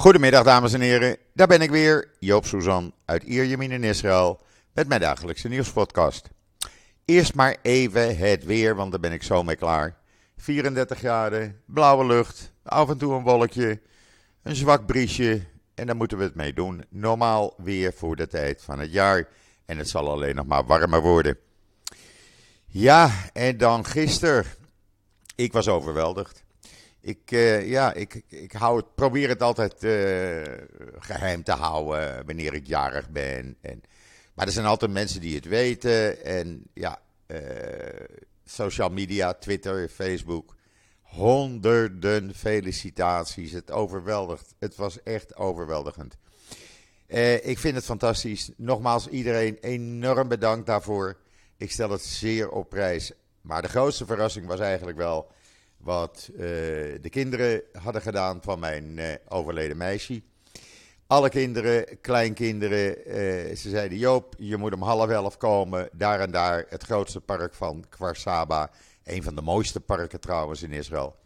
Goedemiddag dames en heren, daar ben ik weer, Joop Suzan uit Ierjemien in Israël met mijn dagelijkse nieuwspodcast. Eerst maar even het weer, want daar ben ik zo mee klaar. 34 graden, blauwe lucht, af en toe een wolkje, een zwak briesje en daar moeten we het mee doen. Normaal weer voor de tijd van het jaar en het zal alleen nog maar warmer worden. Ja, en dan gisteren. Ik was overweldigd. Ik, uh, ja, ik, ik hou het, probeer het altijd uh, geheim te houden wanneer ik jarig ben. En, maar er zijn altijd mensen die het weten. En ja, social media, Twitter, Facebook. Honderden felicitaties. Het overweldigt. Het was echt overweldigend. ik vind het fantastisch. Nogmaals, iedereen enorm bedankt daarvoor. Ik stel het zeer op prijs. Maar de grootste verrassing was eigenlijk wel wat uh, de kinderen hadden gedaan van mijn uh, overleden meisje. Alle kinderen, kleinkinderen, uh, ze zeiden: Joop, je moet om half elf komen. Daar en daar, het grootste park van Kwarsaba. Een van de mooiste parken trouwens in Israël.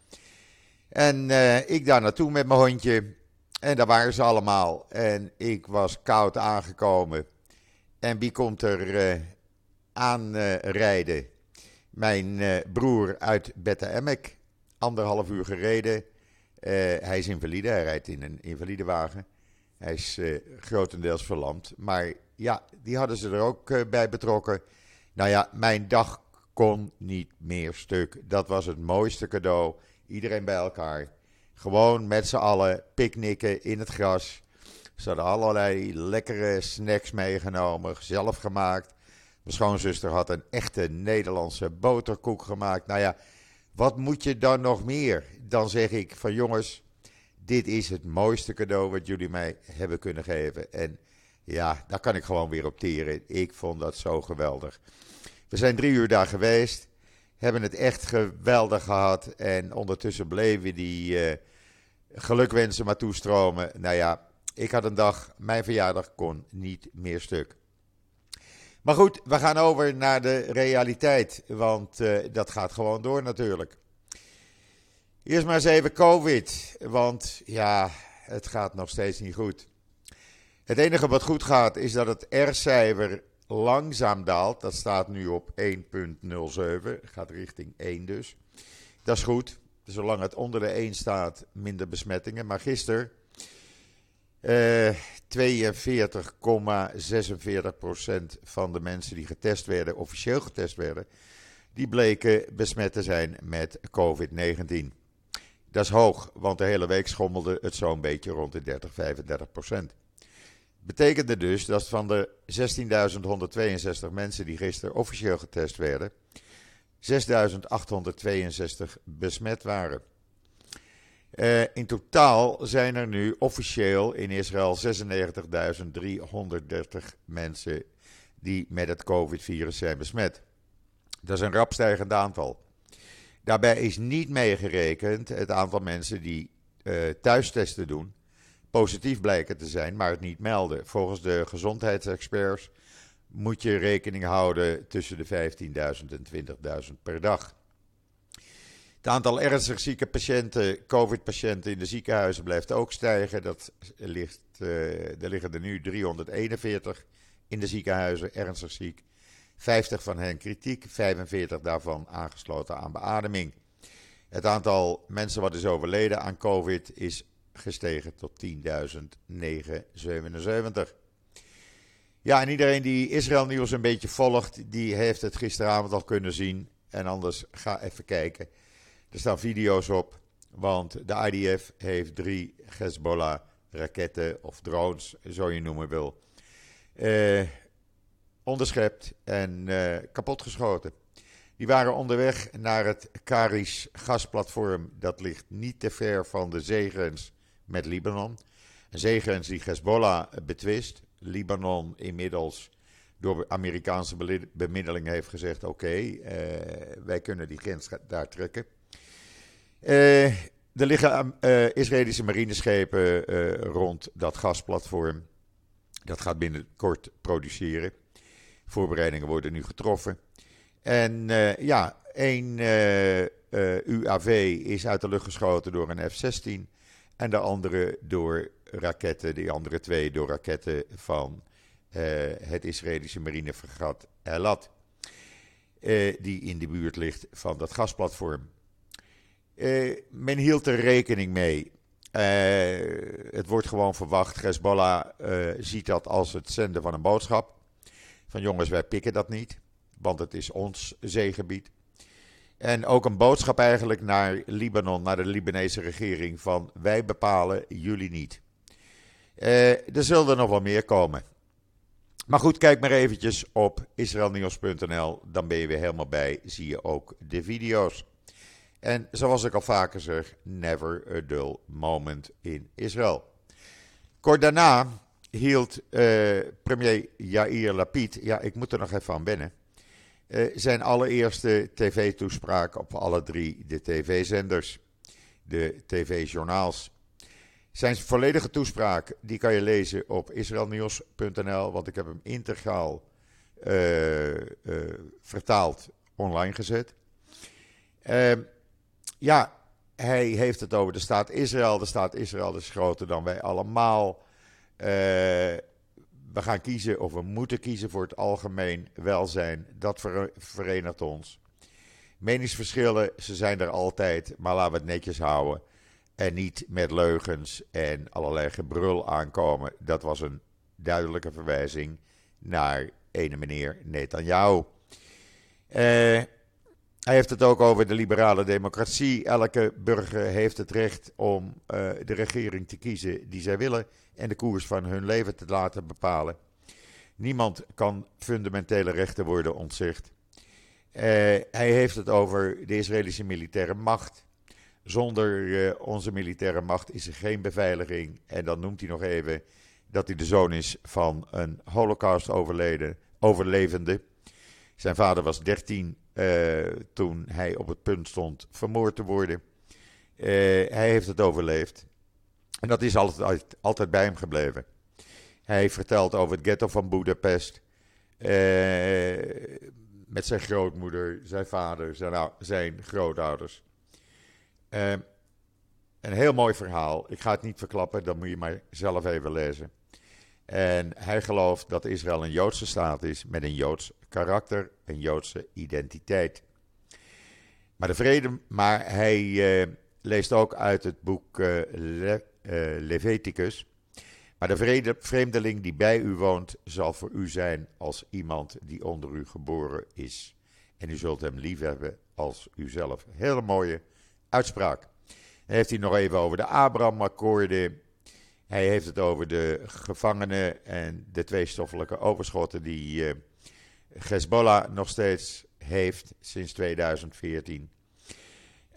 En ik daar naartoe met mijn hondje. En daar waren ze allemaal. En ik was koud aangekomen. En wie komt er aanrijden? Mijn broer uit Bette Emek anderhalf uur gereden. Uh, hij is invalide, hij rijdt in een invalidewagen. Hij is uh, grotendeels verlamd. Maar ja, die hadden ze er ook uh, bij betrokken. Nou ja, mijn dag kon niet meer stuk. Dat was het mooiste cadeau. Iedereen bij elkaar. Gewoon met z'n allen picknicken in het gras. Ze hadden allerlei lekkere snacks meegenomen, zelf gemaakt. Mijn schoonzuster had een echte Nederlandse boterkoek gemaakt. Nou ja, wat moet je dan nog meer? Dan zeg ik van jongens, dit is het mooiste cadeau wat jullie mij hebben kunnen geven. En ja, daar kan ik gewoon weer op teren. Ik vond dat zo geweldig. We zijn drie uur daar geweest, hebben het echt geweldig gehad. En ondertussen bleven die uh, gelukwensen maar toestromen. Nou ja, ik had een dag, mijn verjaardag kon niet meer stuk. Maar goed, we gaan over naar de realiteit, want uh, dat gaat gewoon door natuurlijk. Eerst maar eens even COVID, want ja, het gaat nog steeds niet goed. Het enige wat goed gaat is dat het R-cijfer langzaam daalt. Dat staat nu op 1,07, gaat richting 1 dus. Dat is goed. Zolang het onder de 1 staat, minder besmettingen. Maar gisteren uh, 42,46% van de mensen die getest werden, officieel getest werden, die bleken besmet te zijn met COVID-19. Dat is hoog, want de hele week schommelde het zo'n beetje rond de 30, 35 procent. Betekende dus dat van de 16.162 mensen die gisteren officieel getest werden, 6.862 besmet waren. Uh, in totaal zijn er nu officieel in Israël 96.330 mensen die met het COVID-virus zijn besmet. Dat is een rap stijgend aantal. Daarbij is niet meegerekend het aantal mensen die uh, thuistesten doen, positief blijken te zijn, maar het niet melden. Volgens de gezondheidsexperts moet je rekening houden tussen de 15.000 en 20.000 per dag. Het aantal ernstig zieke patiënten, COVID-patiënten in de ziekenhuizen blijft ook stijgen. Dat ligt, uh, er liggen er nu 341 in de ziekenhuizen ernstig ziek. 50 van hen kritiek, 45 daarvan aangesloten aan beademing. Het aantal mensen wat is overleden aan COVID is gestegen tot 10.977. Ja, en iedereen die Israël nieuws een beetje volgt, die heeft het gisteravond al kunnen zien. En anders ga even kijken. Er staan video's op, want de IDF heeft drie Hezbollah-raketten of drones, zo je noemen wil, eh, onderschept en uh, kapotgeschoten. Die waren onderweg naar het Karish gasplatform. Dat ligt niet te ver van de zeegrens met Libanon. Een zeegrens die Hezbollah betwist. Libanon inmiddels door Amerikaanse bemiddeling heeft gezegd: oké, uh, wij kunnen die grens daar trekken. Uh, er liggen uh, Israëlische marineschepen rond dat gasplatform. Dat gaat binnenkort produceren. Voorbereidingen worden nu getroffen. En ja, één UAV is uit de lucht geschoten door een F-16. En de andere door raketten, die andere twee door raketten van het Israëlische marinefregat Elat. Die in de buurt ligt van dat gasplatform. Uh, men hield er rekening mee. het wordt gewoon verwacht. Hezbollah ziet dat als het zenden van een boodschap. Van jongens, wij pikken dat niet, want het is ons zeegebied. En ook een boodschap eigenlijk naar Libanon, naar de Libanese regering: van wij bepalen, jullie niet. er zullen er nog wel meer komen. Maar goed, kijk maar eventjes op israelnieuws.nl. Dan ben je weer helemaal bij. Zie je ook de video's. En zoals ik al vaker zeg, never a dull moment in Israël. Kort daarna hield uh, premier Yair Lapid, ja, ik moet er nog even aan wennen, uh, zijn allereerste tv-toespraak op alle drie de tv-zenders, de tv-journaals. Zijn volledige toespraak die kan je lezen op israelnieuws.nl, want ik heb hem integraal uh, uh, vertaald online gezet. Uh, ja, hij heeft het over de staat Israël. De staat Israël is groter dan wij allemaal. Eh, we gaan kiezen, of we moeten kiezen voor het algemeen welzijn. Dat verenigt ons. Meningsverschillen, ze zijn er altijd, maar laten we het netjes houden. En niet met leugens en allerlei gebrul aankomen. Dat was een duidelijke verwijzing naar ene meneer Netanyahu. Uh, hij heeft het ook over de liberale democratie. Elke burger heeft het recht om uh, de regering te kiezen die zij willen en de koers van hun leven te laten bepalen. Niemand kan fundamentele rechten worden ontzegd. Uh, hij heeft het over de Israëlische militaire macht. Zonder uh, onze militaire macht is er geen beveiliging. En dan noemt hij nog even dat hij de zoon is van een holocaust overleden, overlevende. Zijn vader was 13 uh, toen hij op het punt stond vermoord te worden. Uh, hij heeft het overleefd. En dat is altijd, altijd bij hem gebleven. Hij vertelt over het ghetto van Budapest. Uh, met zijn grootmoeder, zijn vader, zijn, zijn grootouders. Een heel mooi verhaal. Ik ga het niet verklappen, dat moet je maar zelf even lezen. En hij gelooft dat Israël een Joodse staat is met een Joods karakter, een Joodse identiteit. Maar, de vrede, maar hij uh, leest ook uit het boek uh, Le, Leviticus. Maar de vreemdeling die bij u woont, zal voor u zijn als iemand die onder u geboren is. En u zult hem liefhebben als uzelf. Hele mooie uitspraak. Dan heeft hij nog even over de Abraham-akkoorden. Hij heeft het over de gevangenen en de twee stoffelijke overschotten die Hezbollah nog steeds heeft sinds 2014.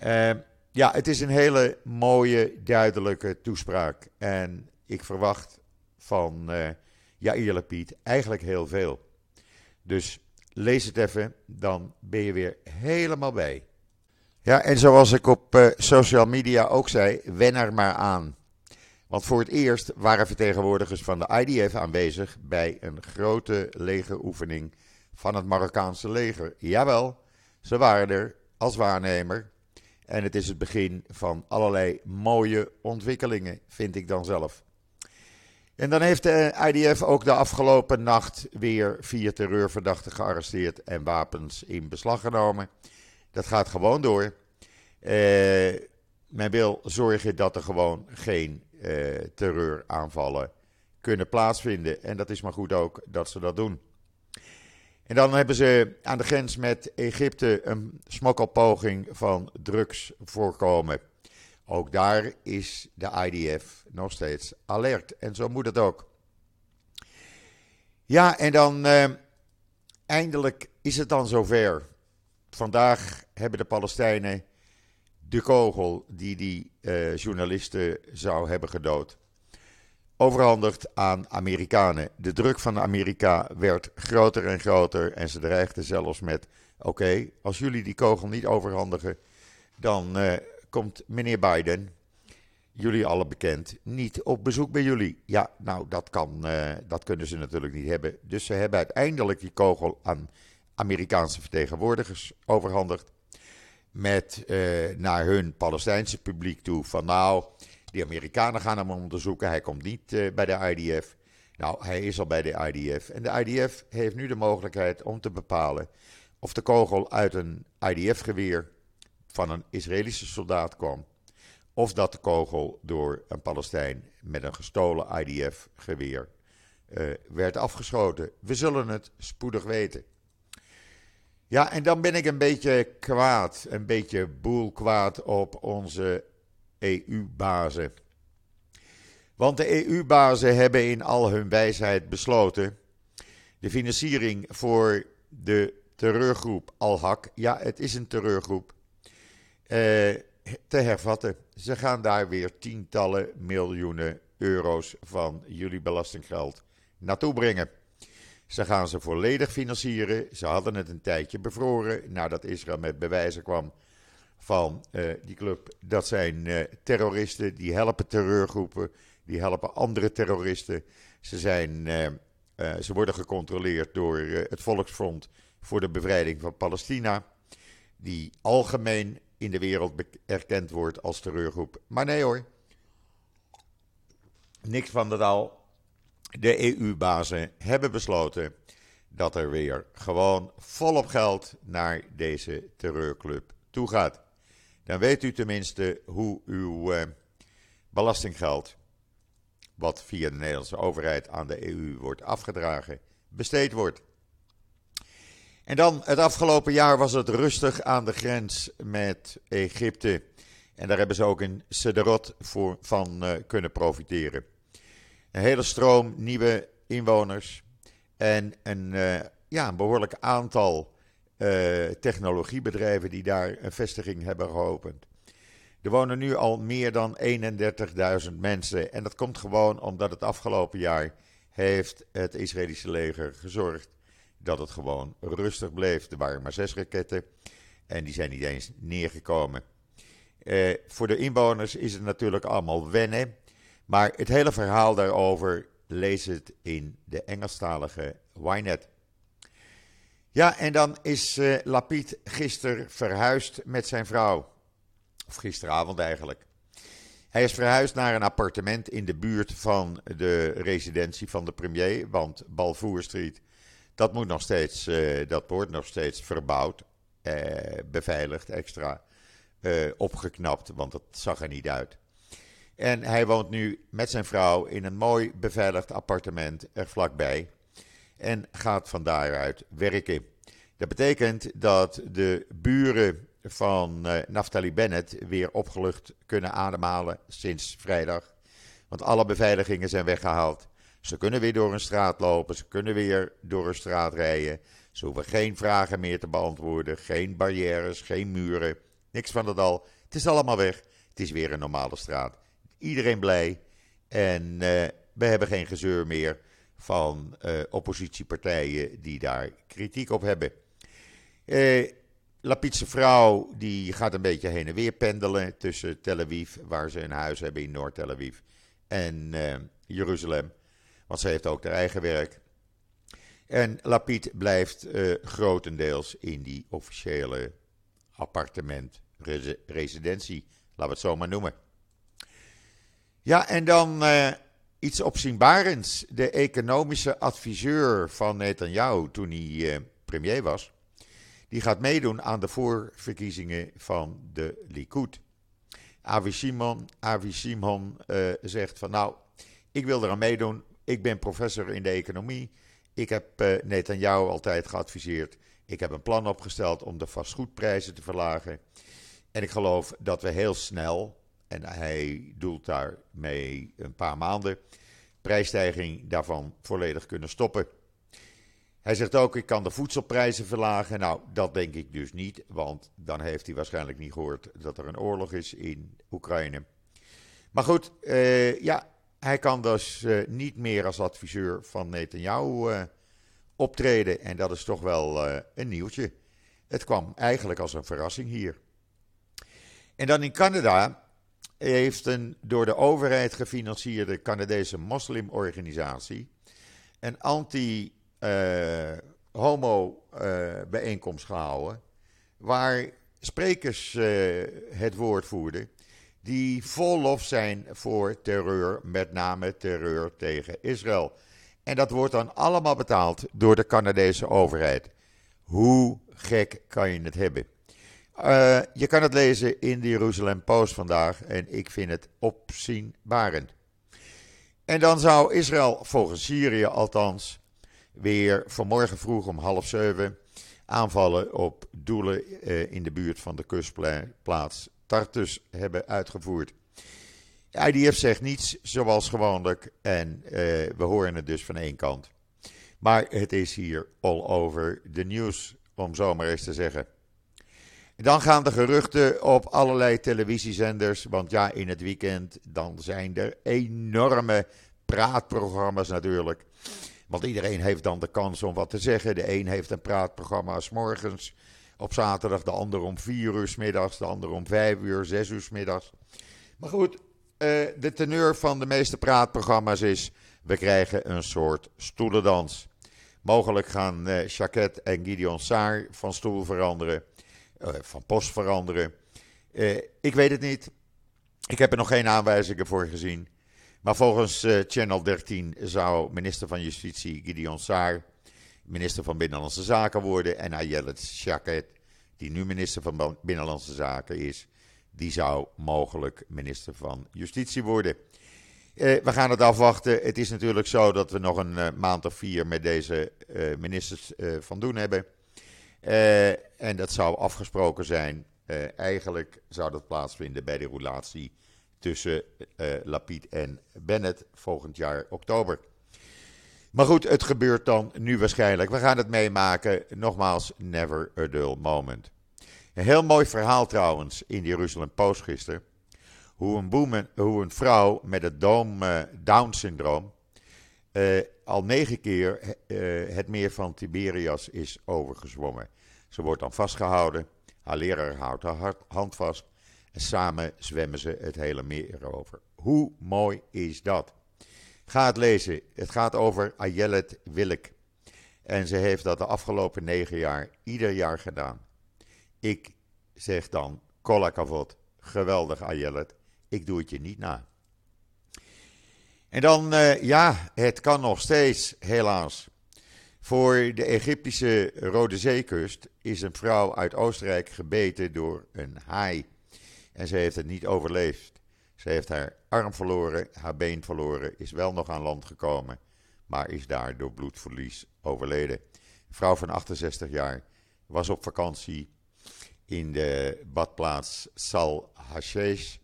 Uh, ja, het is een hele mooie, duidelijke toespraak. En ik verwacht van uh, Jair Lapid eigenlijk heel veel. Dus lees het even, dan ben je weer helemaal bij. Ja, en zoals ik op uh, social media ook zei, wen er maar aan. Want voor het eerst waren vertegenwoordigers van de IDF aanwezig bij een grote legeroefening van het Marokkaanse leger. Jawel, ze waren er als waarnemer. En het is het begin van allerlei mooie ontwikkelingen, vind ik dan zelf. En dan heeft de IDF ook de afgelopen nacht weer vier terreurverdachten gearresteerd en wapens in beslag genomen. Dat gaat gewoon door. Uh, men wil zorgen dat er gewoon geen uh, terreuraanvallen kunnen plaatsvinden. En dat is maar goed ook dat ze dat doen. En dan hebben ze aan de grens met Egypte een smokkelpoging van drugs voorkomen. Ook daar is de IDF nog steeds alert. En zo moet het ook. Ja, en dan uh, eindelijk is het dan zover. Vandaag hebben de Palestijnen de kogel die die uh, journalisten zou hebben gedood overhandigd aan Amerikanen. De druk van Amerika werd groter en groter en ze dreigden zelfs met: oké, als jullie die kogel niet overhandigen, dan uh, komt meneer Biden, jullie alle bekend, niet op bezoek bij jullie. Ja, nou, dat, kan, uh, dat kunnen ze natuurlijk niet hebben. Dus ze hebben uiteindelijk die kogel aan Amerikaanse vertegenwoordigers overhandigd. Met uh, naar hun Palestijnse publiek toe van nou, Die Amerikanen gaan hem onderzoeken. Hij komt niet uh, bij de IDF. Nou, hij is al bij de IDF. En de IDF heeft nu de mogelijkheid om te bepalen of de kogel uit een IDF-geweer van een Israëlische soldaat kwam. Of dat de kogel door een Palestijn met een gestolen IDF-geweer uh, werd afgeschoten. We zullen het spoedig weten. Ja, en dan ben ik een beetje kwaad, een beetje boelkwaad op onze EU-bazen. Want de EU-bazen hebben in al hun wijsheid besloten de financiering voor de terreurgroep Al-Haq, ja, het is een terreurgroep, eh, te hervatten. Ze gaan daar weer tientallen miljoenen euro's van jullie belastinggeld naartoe brengen. Ze gaan ze volledig financieren. Ze hadden het een tijdje bevroren nadat Israël met bewijzen kwam van uh, die club. Dat zijn uh, terroristen, die helpen terreurgroepen, die helpen andere terroristen. Ze, zijn, uh, ze worden gecontroleerd door het Volksfront voor de bevrijding van Palestina, die algemeen in de wereld erkend wordt als terreurgroep. Maar nee hoor, niks van dat al. De EU-bazen hebben besloten dat er weer gewoon volop geld naar deze terreurclub toe gaat. Dan weet u tenminste hoe uw uh, belastinggeld, wat via de Nederlandse overheid aan de EU wordt afgedragen, besteed wordt. En dan, het afgelopen jaar was het rustig aan de grens met Egypte. En daar hebben ze ook in Sederot voor, van uh, kunnen profiteren. Een hele stroom nieuwe inwoners en een, uh, ja, een behoorlijk aantal technologiebedrijven die daar een vestiging hebben geopend. Er wonen nu al meer dan 31.000 mensen en dat komt gewoon omdat het afgelopen jaar heeft het Israëlische leger gezorgd dat het gewoon rustig bleef. Er waren maar zes raketten en die zijn niet eens neergekomen. Uh, voor de inwoners is het natuurlijk allemaal wennen. Maar het hele verhaal daarover lees het in de Engelstalige Ynet. Ja, en dan is uh, Lapid gisteren verhuisd met zijn vrouw. Of gisteravond eigenlijk. Hij is verhuisd naar een appartement in de buurt van de residentie van de premier. Want Balfour Street, dat, moet nog steeds, uh, dat wordt nog steeds verbouwd. Uh, beveiligd, extra opgeknapt, want dat zag er niet uit. En hij woont nu met zijn vrouw in een mooi beveiligd appartement er vlakbij. En gaat van daaruit werken. Dat betekent dat de buren van uh, Naftali Bennett weer opgelucht kunnen ademhalen sinds vrijdag. Want alle beveiligingen zijn weggehaald. Ze kunnen weer door een straat lopen, ze kunnen weer door een straat rijden. Ze hoeven geen vragen meer te beantwoorden, geen barrières, geen muren, niks van dat al. Het is allemaal weg. Het is weer een normale straat iedereen blij. En uh, we hebben geen gezeur meer van uh, oppositiepartijen die daar kritiek op hebben. Uh, Lapidse vrouw die gaat een beetje heen en weer pendelen tussen Tel Aviv, waar ze een huis hebben in Noord-Tel Aviv, en Jeruzalem. Want ze heeft ook haar eigen werk. En Lapid blijft grotendeels in die officiële appartement, residentie, laten we het zo maar noemen. Ja, en dan iets opzienbarends. De economische adviseur van Netanyahu toen hij uh, premier was, die gaat meedoen aan de voorverkiezingen van de Likud. Avi Simon, Avi Simon uh, zegt van nou, ik wil eraan meedoen. Ik ben professor in de economie. Ik heb uh, Netanyahu altijd geadviseerd. Ik heb een plan opgesteld om de vastgoedprijzen te verlagen. En ik geloof dat we heel snel, en hij doelt daarmee een paar maanden. Prijsstijging daarvan volledig kunnen stoppen. Hij zegt ook: ik kan de voedselprijzen verlagen. Nou, dat denk ik dus niet, want dan heeft hij waarschijnlijk niet gehoord dat er een oorlog is in Oekraïne. Maar goed, uh, ja, hij kan dus uh, niet meer als adviseur van Netanyahu uh, optreden. En dat is toch wel een nieuwtje. Het kwam eigenlijk als een verrassing hier. En dan in Canada heeft een door de overheid gefinancierde Canadese moslimorganisatie een anti-homo-bijeenkomst gehouden. Waar sprekers uh, het woord voerden die vol lof zijn voor terreur, met name terreur tegen Israël. En dat wordt dan allemaal betaald door de Canadese overheid. Hoe gek kan je het hebben? Uh, je kan het lezen in de Jeruzalem Post vandaag en ik vind het opzienbarend. En dan zou Israël, volgens Syrië althans, weer vanmorgen vroeg om half zeven aanvallen op doelen uh, in de buurt van de kustplaats Tartus hebben uitgevoerd. IDF zegt niets zoals gewoonlijk en uh, we horen het dus van één kant. Maar het is hier all over the news, om zo maar eens te zeggen. Dan gaan de geruchten op allerlei televisiezenders. Want ja, in het weekend dan zijn er enorme praatprogramma's natuurlijk. Want iedereen heeft dan de kans om wat te zeggen. De een heeft een praatprogramma s morgens op zaterdag, de ander om 4 uur s middags, de ander om 5 uur, 6 uur s middags. Maar goed, uh, de teneur van de meeste praatprogramma's is: we krijgen een soort stoelendans. Mogelijk gaan uh, Jacquet en Gideon Saar van stoel veranderen. Eh, van post veranderen. Eh, ik weet het niet. Ik heb er nog geen aanwijzingen voor gezien. Maar volgens uh, Channel 13 zou minister van Justitie Gideon Saar minister van Binnenlandse Zaken worden. En Ayelet Shaked, die nu minister van Binnenlandse Zaken is, die zou mogelijk minister van Justitie worden. we gaan het afwachten. Het is natuurlijk zo dat we nog een maand of vier met deze ministers van doen hebben. Uh, en dat zou afgesproken zijn. Uh, eigenlijk zou dat plaatsvinden bij de relatie tussen uh, Lapid en Bennett volgend jaar oktober. Maar goed, het gebeurt dan nu waarschijnlijk. We gaan het meemaken. Nogmaals, never a dull moment. Een heel mooi verhaal trouwens in de Jeruzalem Post gisteren. Hoe een, hoe een vrouw met het Down-syndroom uh, al negen keer uh, het meer van Tiberias is overgezwommen. Ze wordt dan vastgehouden, haar leraar houdt haar hand vast en samen zwemmen ze het hele meer over. Hoe mooi is dat? Ga het lezen. Het gaat over Ayelet Willek. En ze heeft dat de afgelopen negen jaar ieder jaar gedaan. Ik zeg dan, kolla kavot, geweldig Ayelet, ik doe het je niet na. En dan, uh, ja, het kan nog steeds, helaas. Voor de Egyptische Rode Zeekust is een vrouw uit Oostenrijk gebeten door een haai. En ze heeft het niet overleefd. Ze heeft haar arm verloren, haar been verloren, is wel nog aan land gekomen, maar is daar door bloedverlies overleden. Een vrouw van 68 jaar was op vakantie in de badplaats Sal Hashesh eh,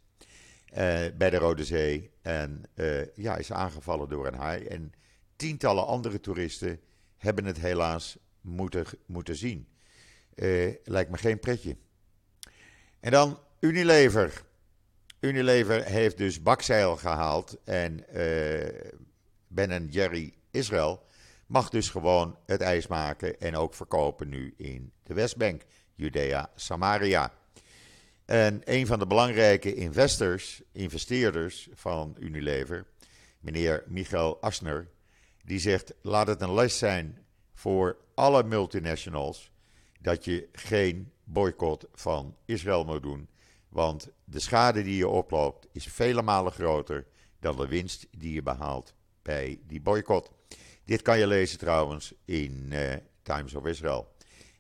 bij de Rode Zee. En uh, ja, is aangevallen door een haai. En tientallen andere toeristen hebben het helaas moeten, moeten zien. Uh, lijkt me geen pretje. En dan Unilever. Unilever heeft dus bakzeil gehaald en Ben Jerry Israël mag dus gewoon het ijs maken en ook verkopen nu in de Westbank, Judea, Samaria. En een van de belangrijke investors, investeerders van Unilever, meneer Michael Asner, die zegt: laat het een les zijn voor alle multinationals dat je geen boycott van Israël moet doen. Want de schade die je oploopt is vele malen groter dan de winst die je behaalt bij die boycott. Dit kan je lezen trouwens in uh, Times of Israel.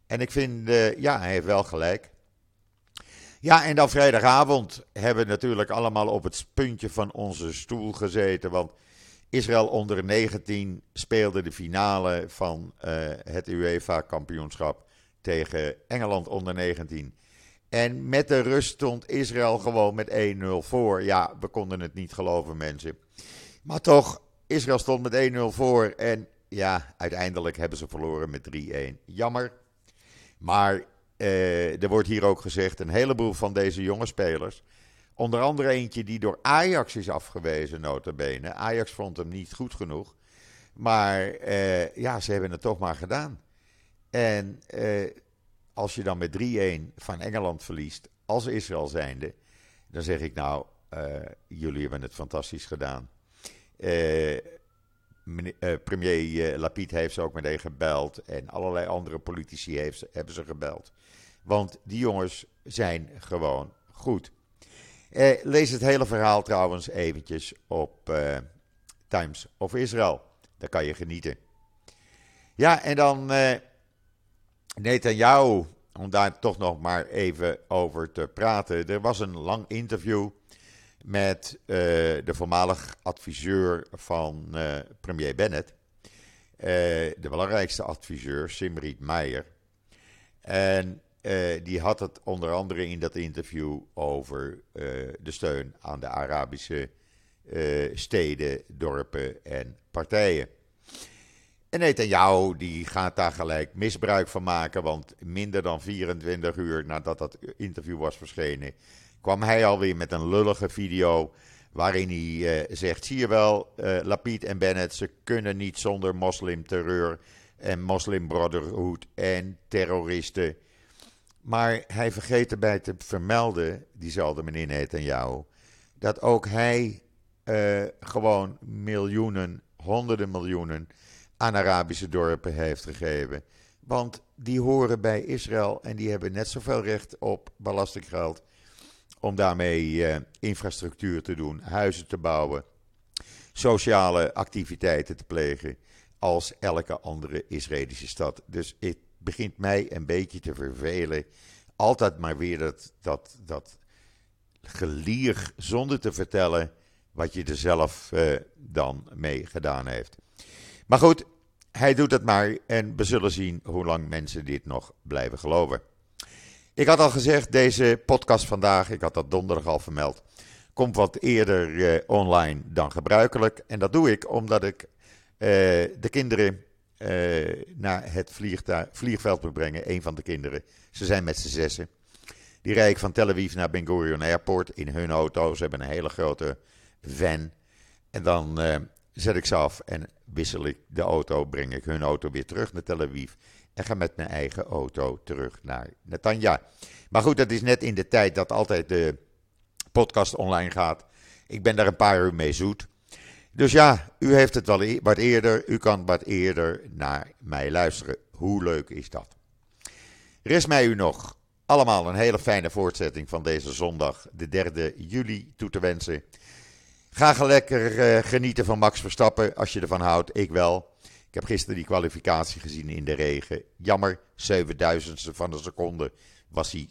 En ik vind, uh, ja, hij heeft wel gelijk. Ja, en dan vrijdagavond hebben we natuurlijk allemaal op het puntje van onze stoel gezeten. Want Israël onder 19 speelde de finale van uh, het UEFA-kampioenschap tegen Engeland onder 19. En met de rust stond Israël gewoon met 1-0 voor. Ja, we konden het niet geloven, mensen. Maar toch, Israël stond met 1-0 voor. En ja, uiteindelijk hebben ze verloren met 3-1. Jammer. Maar uh, er wordt hier ook gezegd, een heleboel van deze jonge spelers. Onder andere eentje die door Ajax is afgewezen, notabene. Ajax vond hem niet goed genoeg. Maar uh, ja, ze hebben het toch maar gedaan. En uh, als je dan met 3-1 van Engeland verliest, als Israël zijnde, dan zeg ik nou, jullie hebben het fantastisch gedaan. premier Lapid heeft ze ook meteen gebeld en allerlei andere politici heeft, hebben ze gebeld. Want die jongens zijn gewoon goed. Eh, lees het hele verhaal trouwens eventjes op eh, Times of Israel. Daar kan je genieten. Ja, en dan uh, Netanyahu, om daar toch nog maar even over te praten. Er was een lang interview met uh, de voormalig adviseur van uh, premier Bennett. Uh, de belangrijkste adviseur, Simrit Meijer. En die had het onder andere in dat interview over de steun aan de Arabische steden, dorpen en partijen. En Netanyahu die gaat daar gelijk misbruik van maken, want minder dan 24 uur nadat dat interview was verschenen, kwam hij alweer met een lullige video waarin hij zegt, zie je wel, Lapid en Bennett, ze kunnen niet zonder moslimterreur en moslimbrotherhood en terroristen. Maar hij vergeet erbij te vermelden, diezelfde meneer Netanyahu, dat ook hij uh, gewoon miljoenen, honderden miljoenen aan Arabische dorpen heeft gegeven. Want die horen bij Israël en die hebben net zoveel recht op belastinggeld om daarmee uh, infrastructuur te doen, huizen te bouwen, sociale activiteiten te plegen als elke andere Israëlische stad. Dus het begint mij een beetje te vervelen. Altijd maar weer dat, dat, dat gelier zonder te vertellen wat je er zelf uh, dan mee gedaan heeft. Maar goed, hij doet het maar en we zullen zien hoe lang mensen dit nog blijven geloven. Ik had al gezegd, deze podcast vandaag, ik had dat donderdag al vermeld, komt wat eerder eh, online dan gebruikelijk. En dat doe ik omdat ik eh, de kinderen eh, naar het vliegveld moet brengen. Een van de kinderen, ze zijn met z'n zessen. Die rijd ik van Tel Aviv naar Ben Gurion Airport in hun auto. Ze hebben een hele grote van. En dan eh, zet ik ze af en wissel ik de auto, breng ik hun auto weer terug naar Tel Aviv en ga met mijn eigen auto terug naar Netanya. Maar goed, dat is net in de tijd dat altijd de podcast online gaat. Ik ben daar een paar uur mee zoet. Dus ja, u heeft het wel e- wat eerder, u kan wat eerder naar mij luisteren. Hoe leuk is dat? Rest mij u nog allemaal een hele fijne voortzetting van deze zondag, de 3 juli, toe te wensen. Ga lekker uh, genieten van Max Verstappen als je ervan houdt. Ik wel. Ik heb gisteren die kwalificatie gezien in de regen. Jammer, 7000ste van een seconde was hij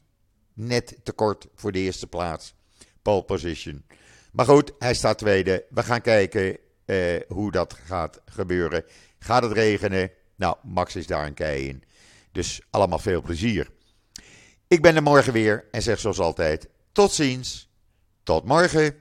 net te kort voor de eerste plaats. Pole position. Maar goed, hij staat tweede. We gaan kijken uh, hoe dat gaat gebeuren. Gaat het regenen? Nou, Max is daar een kei in. Dus allemaal veel plezier. Ik ben er morgen weer en zeg zoals altijd: tot ziens. Tot morgen.